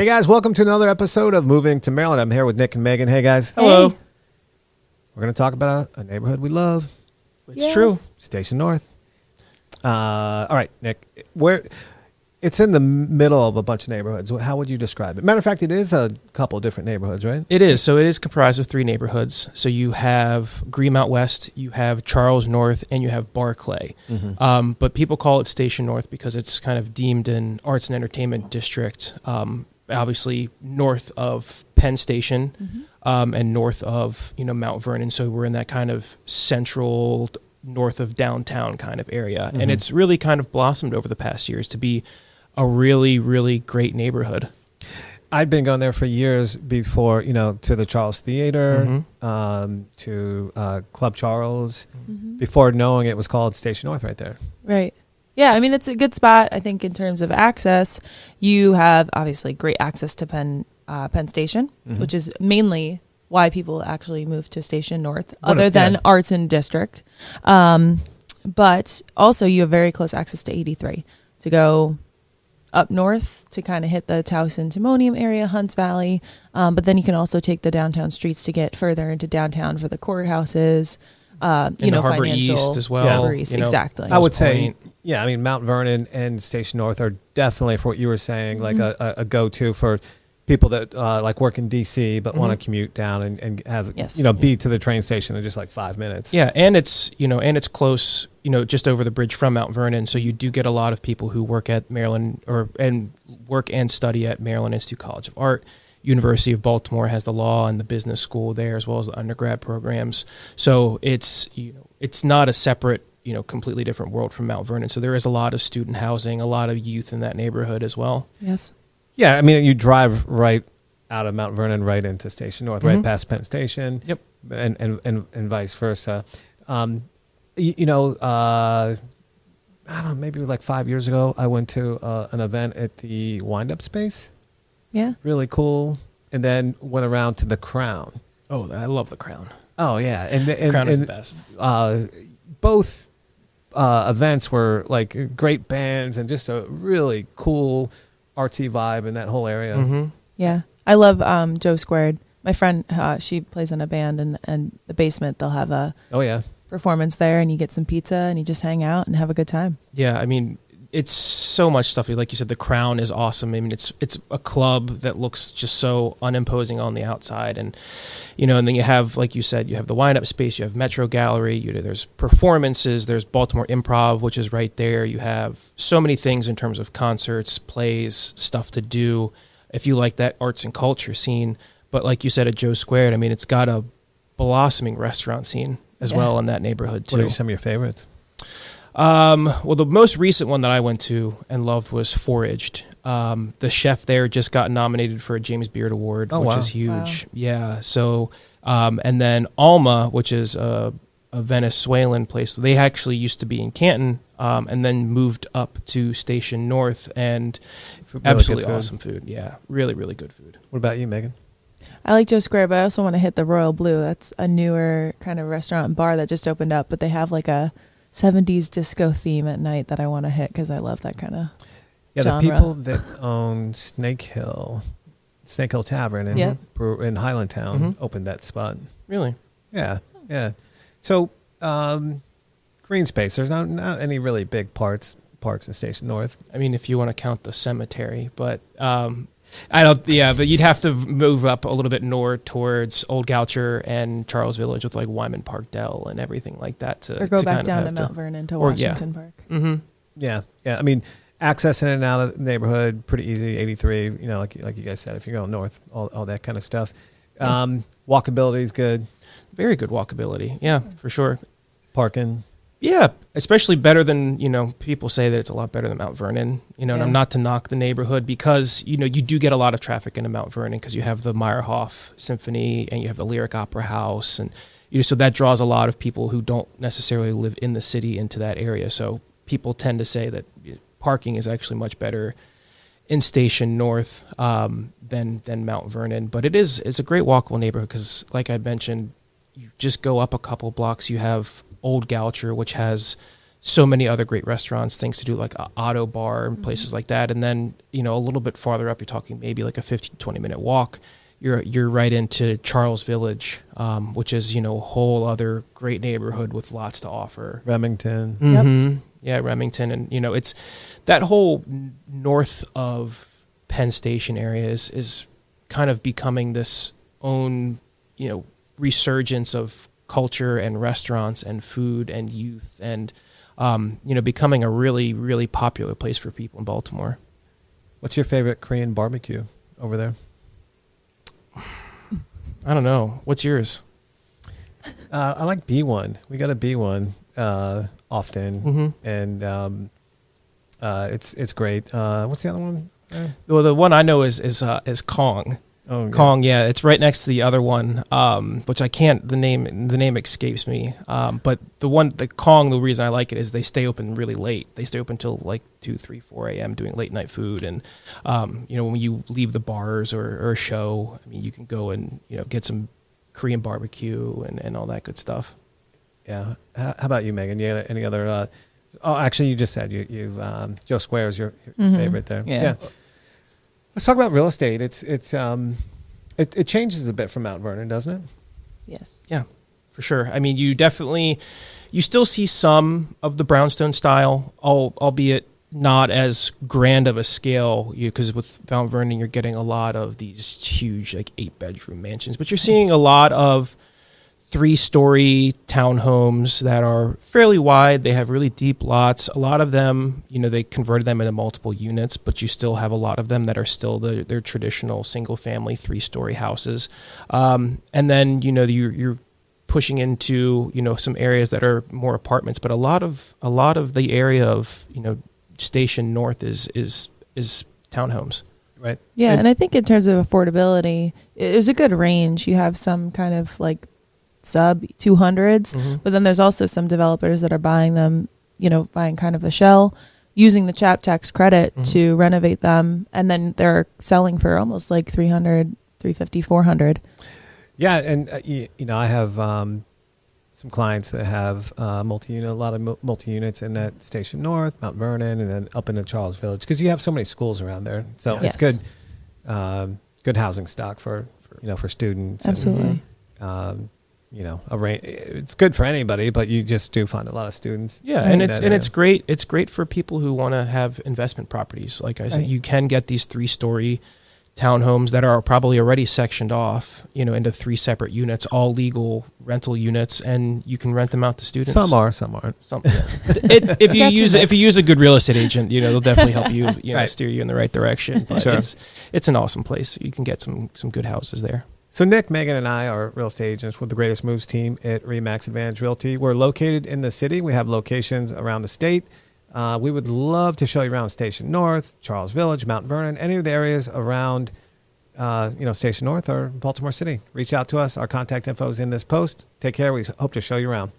Hey guys, welcome to another episode of Moving to Maryland. I'm here with Nick and Megan. Hey guys. Hello. We're going to talk about a, a neighborhood we love, It's Yes. true. Station North. Uh, all right, Nick. Where it's in the middle of a bunch of neighborhoods. How would you describe it? Matter of fact, it is a couple of different neighborhoods, right? It is. So it is comprised of three neighborhoods. So you have Greenmount West, you have Charles North, and you have Barclay. Mm-hmm. Um, but people call it Station North because it's kind of deemed an arts and entertainment district. Um, obviously, north of Penn Station Mm-hmm. um, and north of you know Mount Vernon. So we're in that kind of central, north of downtown kind of area, Mhm. and it's really kind of blossomed over the past years to be a really, really great neighborhood. I'd been going there for years before, you know, to the Charles Theater, Mhm. um, to uh, Club Charles, Mhm. before knowing it was called Station North right there. Right. Yeah, I mean it's a good spot. I think in terms of access, you have obviously great access to Penn uh, Penn Station, Mhm. which is mainly why people actually move to Station North, What a- other than yeah. Arts and District. Um, but also, you have very close access to 83 to go up north to kind of hit the Towson Timonium area, Hunts Valley. Um, but then you can also take the downtown streets to get further into downtown for the courthouses. Uh, you In know, the Harbor financial East as well. Yeah. Harbor East, you know. exactly. I would Rose say, Point. Yeah. I mean, Mount Vernon and Station North are definitely, for what you were saying, like Mhm. a, a, a go-to for people that uh, like work in DC but want Mhm. to commute down and, and have Yes. you know be to the train station in just like five minutes. Yeah, and it's you know, and it's close, you know, just over the bridge from Mount Vernon. So you do get a lot of people who work at Maryland or and work and study at Maryland Institute College of Art. University of Baltimore has the law and the business school there, as well as the undergrad programs. So it's you know, it's not a separate you know completely different world from Mount Vernon. So there is a lot of student housing, a lot of youth in that neighborhood as well. yes. yeah. I mean, you drive right out of Mount Vernon right into Station North, right Mhm. past Penn Station. Yep. and and and, and vice versa. Um, you, you know, uh, I don't know, maybe like five years ago, I went to uh, an event at the Wind Up Space. Yeah. Really cool, and then went around to the Crown. Oh, I love the Crown. Oh yeah, and, and, Crown is and the best. uh, both uh, events were like great bands and just a really cool artsy vibe in that whole area. hmm Yeah. I love um, Joe Squared. My friend, uh, she plays in a band, and and the basement they'll have a Oh yeah, performance there, and you get some pizza, and you just hang out and have a good time. Yeah, I mean, it's so much stuff. Like you said, the Crown is awesome. I mean, it's it's a club that looks just so unimposing on the outside, and you know, and then you have, like you said, you have the wind up space, you have Metro Gallery, you know, there's performances, there's Baltimore Improv, which is right there. You have so many things in terms of concerts, plays, stuff to do. If you like that arts and culture scene, but like you said at Joe Squared, I mean, it's got a blossoming restaurant scene as Yeah. well in that neighborhood too. what are some of your favorites? Um, well, the most recent one that I went to and loved was Foraged. Um, the chef there just got nominated for a James Beard Award, Oh, which wow. is huge. Yeah. So, um, and then Alma, which is a, a Venezuelan place. They actually used to be in Canton, um, and then moved up to Station North, and Really absolutely food. awesome food. Yeah, really, really good food. What about you, Megan? I like Joe Square, but I also want to hit the Royal Blue. That's a newer kind of restaurant and bar that just opened up, but they have like a 70s disco theme at night that I want to hit because I love that kind of. Yeah, genre. the people that own Snake Hill, Snake Hill Tavern in Yep. Brew- in Highlandtown Mhm. opened that spot. Really. Yeah, yeah. So, um, green space. There's not not any really big parts parks in Station North. I mean, if you want to count the cemetery, but um, I don't. Yeah, but you'd have to move up a little bit north towards Old Goucher and Charles Village with like Wyman Park Dell and everything like that. To Or go to back kind down to have Mount Vernon to or, yeah. Washington Park. Mm-hmm. Yeah, yeah. I mean, access in and out of the neighborhood pretty easy. 83. You know, like like you guys said, if you're going north, all all that kind of stuff. Um, walkability is good. Very good walkability. Yeah, for sure. Parking. Yeah, especially better than you know. People say that it's a lot better than Mount Vernon. You know, and I'm not to knock the neighborhood because you know you do get a lot of traffic into Mount Vernon because you have the Meyerhoff Symphony and you have the Lyric Opera House, and you know, so that draws a lot of people who don't necessarily live in the city into that area. So people tend to say that parking is actually much better in Station North um, than than Mount Vernon. But it is it's a great walkable neighborhood because, like I mentioned, you just go up a couple blocks. You have Old Goucher, which has so many other great restaurants, things to do like a Ottobar and places like that. And then, you know, a little bit farther up, you're talking maybe like a 15, 20 minute walk. You're, you're right into Charles Village, um, which is, you know, a whole other great neighborhood with lots to offer. Remington. Yep. hmm Yeah, Remington. And, you know, it's that whole north of Penn Station area is, is kind of becoming this own, you know, resurgence of culture and restaurants and food and youth and, um, you know, becoming a really, really popular place for people in Baltimore. What's your favorite Korean barbecue over there? I don't know. What's yours? Uh, I like B1. We got a B1 uh, often, Mm-hmm. and um, uh, it's it's great. Uh, what's the other one? Uh, Well, the one I know is is uh, is Kong. Oh, yeah. Kong, yeah, it's right next to the other one, um, which I can't. The name the name escapes me. Um, but the one the Kong, the reason I like it is they stay open really late. They stay open till like two, three, four a.m. doing late night food, and um, you know when you leave the bars or, or a show, I mean you can go and you know get some Korean barbecue and, and all that good stuff. Yeah. How, how about you, Megan? You got any other? Uh, oh, actually, you just said you you've um, Joe Square is your, your Mhm. favorite there. Yeah. Let's talk about real estate. It's it's um, it, it changes a bit from Mount Vernon, doesn't it? Yes. Yeah, for sure. I mean, you definitely you still see some of the brownstone style, al- albeit not as grand of a scale. You because with Mount Vernon, you're getting a lot of these huge like eight bedroom mansions, but you're seeing a lot of three story townhomes that are fairly wide. They have really deep lots. A lot of them, you know, they converted them into multiple units, but you still have a lot of them that are still the, their traditional single family three story houses. Um, and then, you know, you're, you're pushing into, you know, some areas that are more apartments, but a lot of, a lot of the area of, you know, station north is, is, is townhomes. Right. Yeah, And- and I think in terms of affordability, it was a good range. You have some kind of like sub 200s, but then there's also some developers that are buying them, you know, buying kind of a shell, using the CHAP tax credit Mhm. to renovate them, and then they're selling for almost like 300, 350, 400. Yeah, and uh, you, you know, I have um, some clients that have uh, multi-unit, a lot of multi-units in that Station North, Mount Vernon, and then up into Charles Village because you have so many schools around there. So it's good, um, good housing stock for, for you know for students. and, Absolutely. um, you know, a ra- it's good for anybody, but you just do find a lot of students. Yeah, and it's that and it's great. It's great for people who want to have investment properties. Like I said, Right. you can get these three story townhomes that are probably already sectioned off, you know, into three separate units, all legal rental units, and you can rent them out to students. Some are, some aren't. Some, it, if you use if you use a good real estate agent, you know, they'll definitely help you, you know, Right. steer you in the right direction. But Sure. it's it's an awesome place. You can get some some good houses there. So Nick, Megan, and I are real estate agents with the Greatest Moves team at Remax Advantage Realty. We're located in the city. We have locations around the state. Uh, we would love to show you around Station North, Charles Village, Mount Vernon, any of the areas around, uh, you know, Station North or Baltimore City. Reach out to us. Our contact info is in this post. Take care. We hope to show you around.